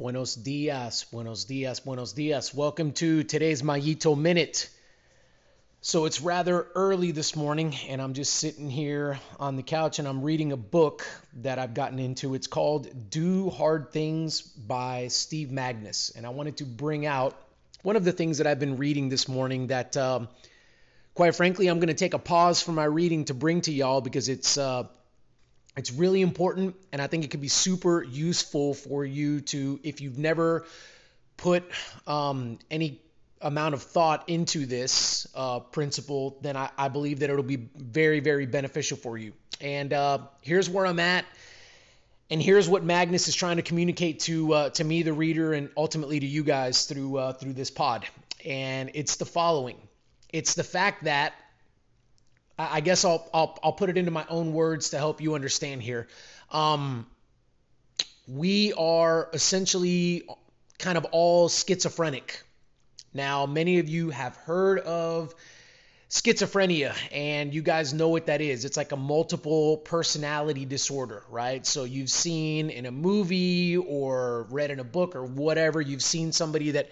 Buenos dias, buenos dias, buenos dias. Welcome to today's Mayito Minute. So it's rather early this morning, and I'm just sitting here on the couch and I'm reading a book that I've gotten into. It's called Do Hard Things by Steve Magness. And I wanted to bring out one of the things that I've been reading this morning that, um, quite frankly, I'm going to take a pause from my reading to bring to y'all because it's. Uh, it's really important, and I think it could be super useful for you to, if you've never put um, any amount of thought into this uh, principle, then I, I, believe that it'll be very, very beneficial for you. And uh, here's where I'm at, and here's what Magness is trying to communicate to uh, to me, the reader, and ultimately to you guys through uh, through this pod. And it's the following: it's the fact that I guess I'll, I'll, I'll put it into my own words to help you understand here. Um, we are essentially kind of all schizophrenic. Now, many of you have heard of schizophrenia, and you guys know what that is. It's like a multiple personality disorder, right? So you've seen in a movie or read in a book or whatever, you've seen somebody that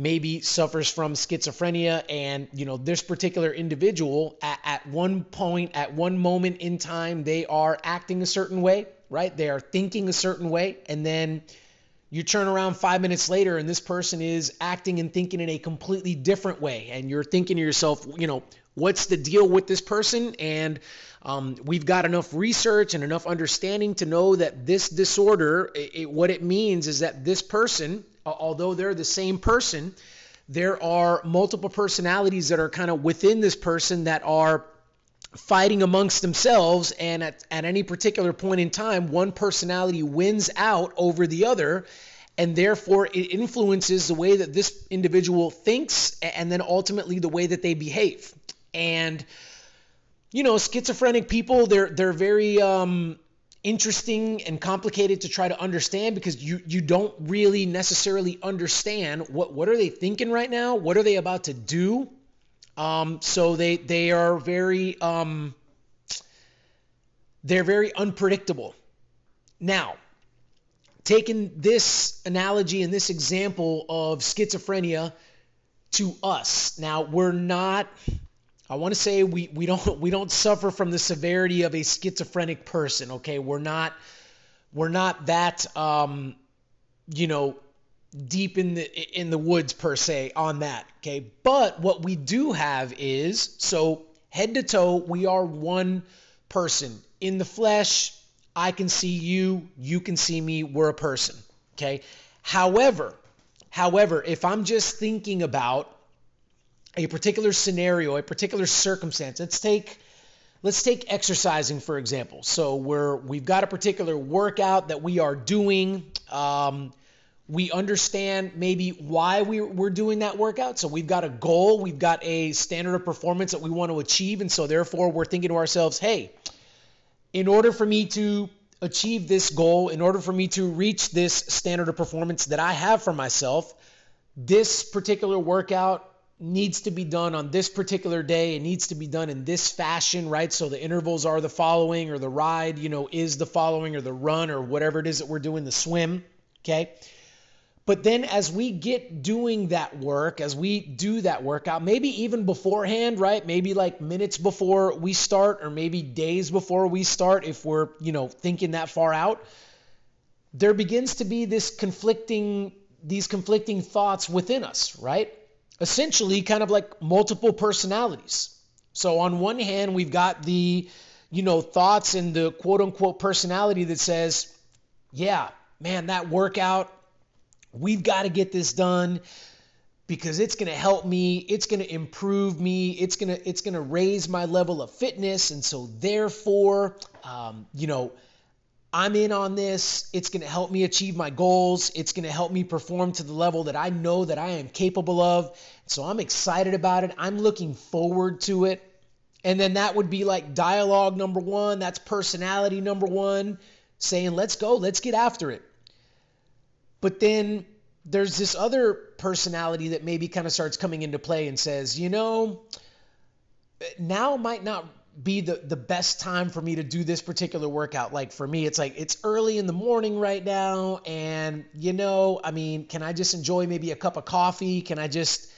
maybe suffers from schizophrenia and you know this particular individual at, at, one point at one moment in time they are acting a certain way right? They are thinking a certain way and then you turn around five minutes later and this person is acting and thinking in a completely different way. And you're thinking to yourself you know what's the deal with this person? And um, we've got enough research and enough understanding to know that this disorder it, it, what it means is that this person although they're the same person, there are multiple personalities that are kind of within this person that are fighting amongst themselves. And at, at any particular point in time, one personality wins out over the other. And therefore, it influences the way that this individual thinks and then ultimately the way that they behave. And, you know, schizophrenic people, they're, they're very, um, interesting and complicated to try to understand because you you don't really necessarily understand what what are they thinking right now? What are they about to do? Um, so they they are very um, they're very unpredictable. Now taking this analogy and this example of schizophrenia to us. Now we're not I want to say we, we don't we don't suffer from the severity of a schizophrenic person. Okay, we're not we're not that um, you know deep in the in the woods per se on that. Okay, but what we do have is so head to toe we are one person in the flesh. I can see you, you can see me. We're a person. Okay. However, however, if I'm just thinking about a particular scenario, a particular circumstance. Let's take let's take exercising for example. So we're we've got a particular workout that we are doing. Um, we understand maybe why we, we're doing that workout. So we've got a goal, we've got a standard of performance that we want to achieve, and so therefore we're thinking to ourselves, hey, in order for me to achieve this goal, in order for me to reach this standard of performance that I have for myself, this particular workout needs to be done on this particular day. It needs to be done in this fashion, right? So the intervals are the following, or the ride, you know, is the following, or the run, or whatever it is that we're doing, the swim, okay? But then as we get doing that work, as we do that workout, maybe even beforehand, right? Maybe like minutes before we start, or maybe days before we start, if we're, you know, thinking that far out, there begins to be this conflicting, these conflicting thoughts within us, right? Essentially kind of like multiple personalities. So on one hand, we've got the, you know, thoughts and the quote unquote personality that says, yeah, man, that workout, we've got to get this done because it's going to help me, it's going to improve me, it's going to it's going to raise my level of fitness and so therefore, um, you know, I'm in on this. It's going to help me achieve my goals. It's going to help me perform to the level that I know that I am capable of. So I'm excited about it. I'm looking forward to it. And then that would be like dialogue number one. That's personality number one, saying, let's go, let's get after it. But then there's this other personality that maybe kind of starts coming into play and says, you know, now might not be the the best time for me to do this particular workout. Like for me, it's like it's early in the morning right now, and you know, I mean, can I just enjoy maybe a cup of coffee? Can I just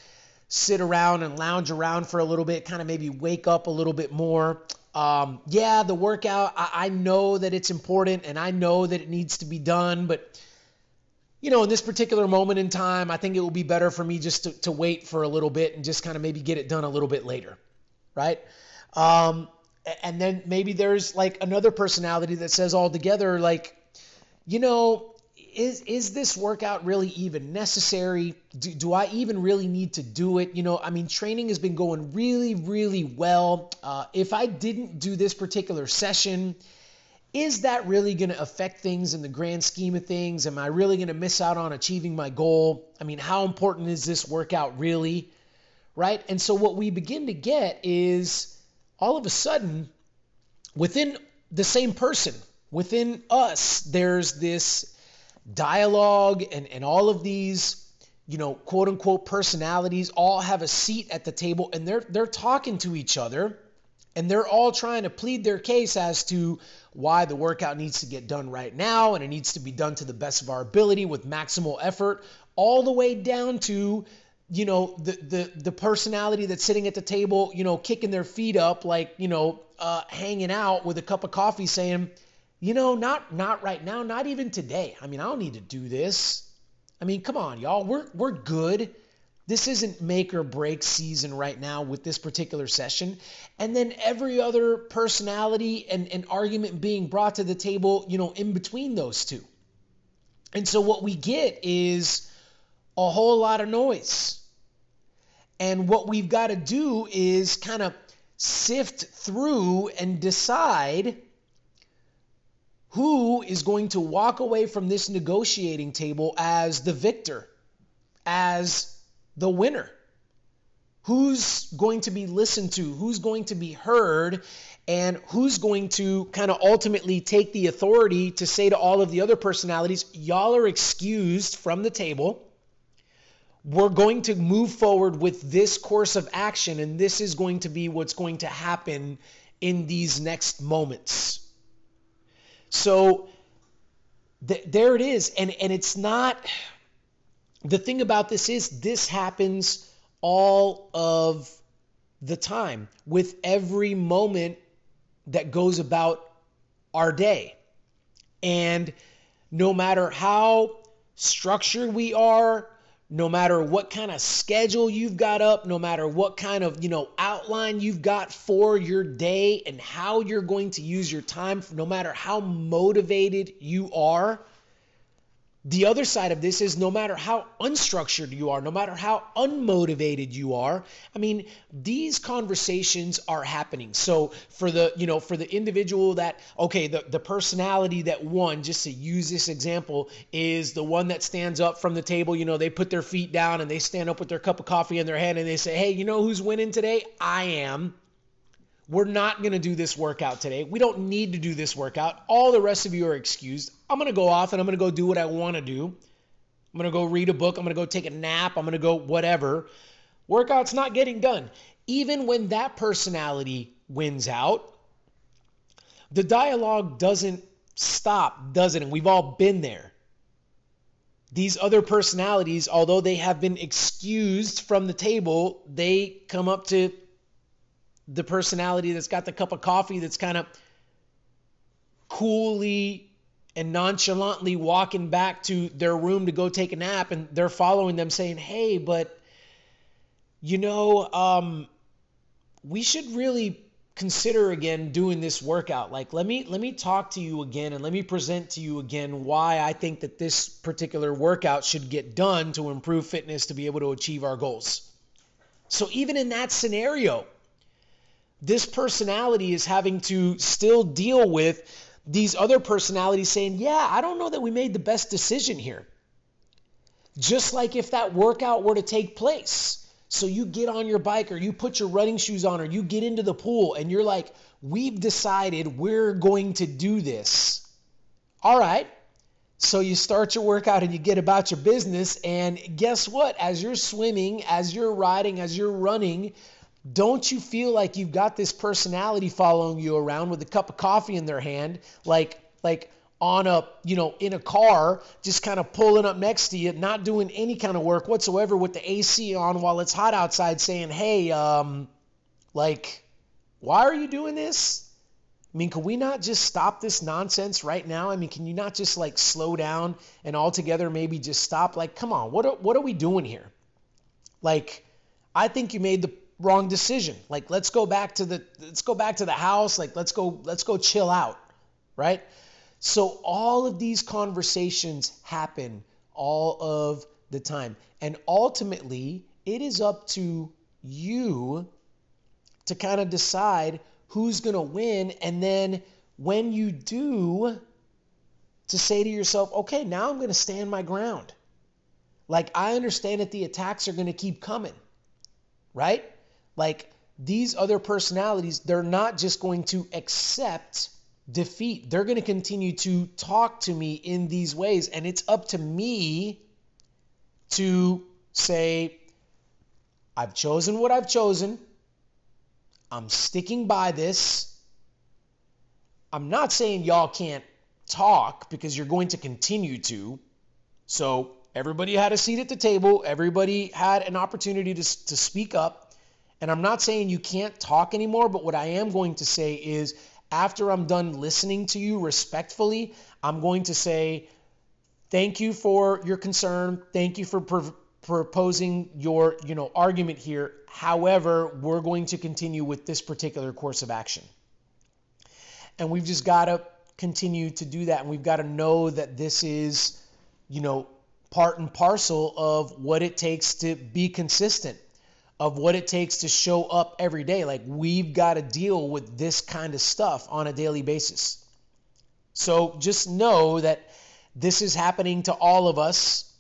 sit around and lounge around for a little bit, kind of maybe wake up a little bit more? Um, yeah, the workout, I, I know that it's important and I know that it needs to be done, but you know, in this particular moment in time, I think it will be better for me just to, to wait for a little bit and just kind of maybe get it done a little bit later, right? Um, and then maybe there's like another personality that says all together, like, you know, is is this workout really even necessary? Do, do I even really need to do it? You know, I mean, training has been going really, really well. Uh, if I didn't do this particular session, is that really going to affect things in the grand scheme of things? Am I really going to miss out on achieving my goal? I mean, how important is this workout really? Right? And so what we begin to get is all of a sudden, within the same person, within us, there's this dialogue and, and all of these, you know, quote unquote personalities all have a seat at the table and they're they're talking to each other and they're all trying to plead their case as to why the workout needs to get done right now and it needs to be done to the best of our ability with maximal effort, all the way down to you know the the the personality that's sitting at the table, you know, kicking their feet up like you know, uh, hanging out with a cup of coffee, saying, you know, not not right now, not even today. I mean, I don't need to do this. I mean, come on, y'all, we're we're good. This isn't make or break season right now with this particular session. And then every other personality and, and argument being brought to the table, you know, in between those two. And so what we get is a whole lot of noise. And what we've got to do is kind of sift through and decide who is going to walk away from this negotiating table as the victor, as the winner. Who's going to be listened to? Who's going to be heard? And who's going to kind of ultimately take the authority to say to all of the other personalities, y'all are excused from the table we're going to move forward with this course of action, and this is going to be what's going to happen in these next moments. So th- there it is. And, and it's not, the thing about this is, this happens all of the time with every moment that goes about our day. And no matter how structured we are, no matter what kind of schedule you've got up, no matter what kind of, you know, outline you've got for your day and how you're going to use your time, no matter how motivated you are, the other side of this is no matter how unstructured you are, no matter how unmotivated you are, I mean, these conversations are happening. So for the, you know, for the individual that, okay, the, the personality that won, just to use this example, is the one that stands up from the table, you know, they put their feet down and they stand up with their cup of coffee in their hand and they say, hey, you know who's winning today? I am. We're not going to do this workout today. We don't need to do this workout. All the rest of you are excused. I'm going to go off and I'm going to go do what I want to do. I'm going to go read a book. I'm going to go take a nap. I'm going to go whatever. Workout's not getting done. Even when that personality wins out, the dialogue doesn't stop, does it? And we've all been there. These other personalities, although they have been excused from the table, they come up to the personality that's got the cup of coffee that's kind of coolly and nonchalantly walking back to their room to go take a nap and they're following them saying hey but you know um, we should really consider again doing this workout. Like let me let me talk to you again and let me present to you again why I think that this particular workout should get done to improve fitness to be able to achieve our goals. So even in that scenario this personality is having to still deal with these other personalities saying, Yeah, I don't know that we made the best decision here. Just like if that workout were to take place. So you get on your bike or you put your running shoes on or you get into the pool and you're like, We've decided we're going to do this. All right. So you start your workout and you get about your business. And guess what? As you're swimming, as you're riding, as you're running, Don't you feel like you've got this personality following you around with a cup of coffee in their hand, like like on a, you know, in a car, just kind of pulling up next to you, not doing any kind of work whatsoever with the AC on while it's hot outside, saying, "Hey, um, like, why are you doing this?" I mean, can we not just stop this nonsense right now? I mean, can you not just like slow down and altogether maybe just stop? Like, come on, what are, what are we doing here? Like, I think you made the wrong decision. Like, let's go back to the let's go back to the house. Like, let's go let's go chill out, right? So all of these conversations happen all of the time. And ultimately, it is up to you to kind of decide who's going to win. And then when you do, to say to yourself, okay, now I'm going to stand my ground. Like, I understand that the attacks are going to keep coming, right? Like, these other personalities, they're not just going to accept defeat. They're going to continue to talk to me in these ways. And it's up to me to say, I've chosen what I've chosen. I'm sticking by this. I'm not saying y'all can't talk because you're going to continue to. So everybody had a seat at the table, everybody had an opportunity to, to speak up. And I'm not saying you can't talk anymore, but what I am going to say is after I'm done listening to you respectfully, I'm going to say, thank you for your concern. Thank you for pro- proposing your, you know, argument here. However, we're going to continue with this particular course of action. And we've just got to continue to do that. And we've got to know that this is, you know, part and parcel of what it takes to be consistent of what it takes to show up every day. Like we've got to deal with this kind of stuff on a daily basis. So just know that this is happening to all of us.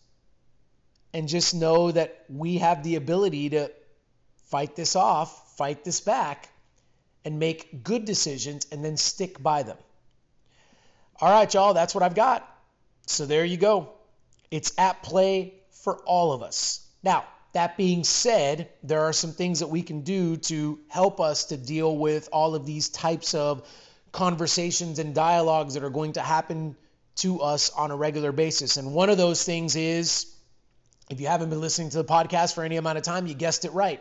And just know that we have the ability to fight this off, fight this back, and make good decisions and then stick by them. All right, y'all, that's what I've got. So there you go. It's at play for all of us. Now, that being said, there are some things that we can do to help us to deal with all of these types of conversations and dialogues that are going to happen to us on a regular basis. And one of those things is if you haven't been listening to the podcast for any amount of time, you guessed it right.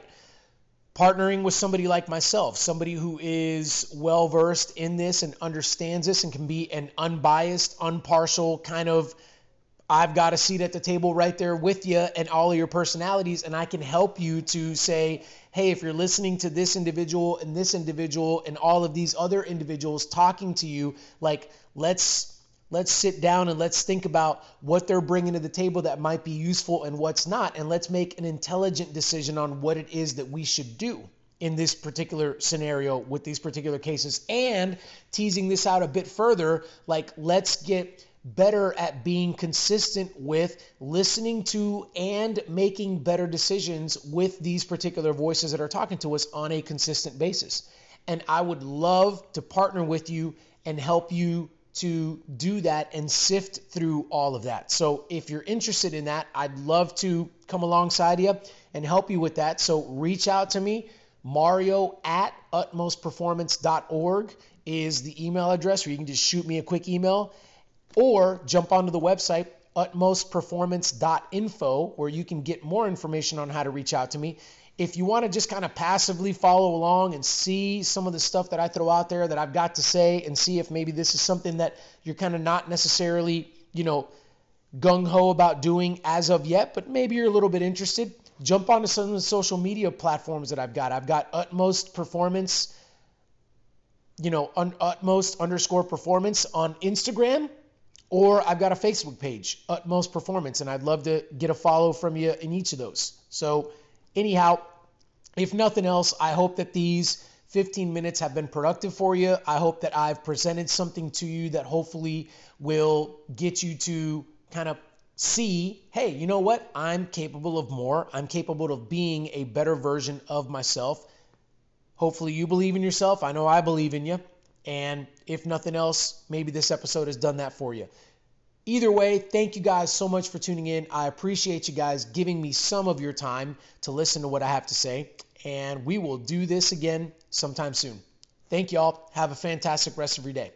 Partnering with somebody like myself, somebody who is well versed in this and understands this and can be an unbiased, impartial kind of I've got a seat at the table right there with you and all of your personalities, and I can help you to say, hey, if you're listening to this individual and this individual and all of these other individuals talking to you, like let's let's sit down and let's think about what they're bringing to the table that might be useful and what's not, and let's make an intelligent decision on what it is that we should do in this particular scenario with these particular cases, and teasing this out a bit further, like let's get better at being consistent with listening to and making better decisions with these particular voices that are talking to us on a consistent basis. And I would love to partner with you and help you to do that and sift through all of that. So if you're interested in that, I'd love to come alongside you and help you with that. So reach out to me. Mario at utmostperformance.org is the email address where you can just shoot me a quick email or jump onto the website utmostperformance.info where you can get more information on how to reach out to me. If you want to just kind of passively follow along and see some of the stuff that I throw out there that I've got to say and see if maybe this is something that you're kind of not necessarily, you know, gung ho about doing as of yet, but maybe you're a little bit interested, jump onto some of the social media platforms that I've got. I've got Utmost Performance, you know, un- Utmost underscore performance on Instagram or I've got a Facebook page, Utmost Performance, and I'd love to get a follow from you in each of those. So, anyhow, if nothing else, I hope that these 15 minutes have been productive for you. I hope that I've presented something to you that hopefully will get you to kind of see hey, you know what? I'm capable of more. I'm capable of being a better version of myself. Hopefully, you believe in yourself. I know I believe in you. And if nothing else, maybe this episode has done that for you. Either way, thank you guys so much for tuning in. I appreciate you guys giving me some of your time to listen to what I have to say. And we will do this again sometime soon. Thank y'all. Have a fantastic rest of your day.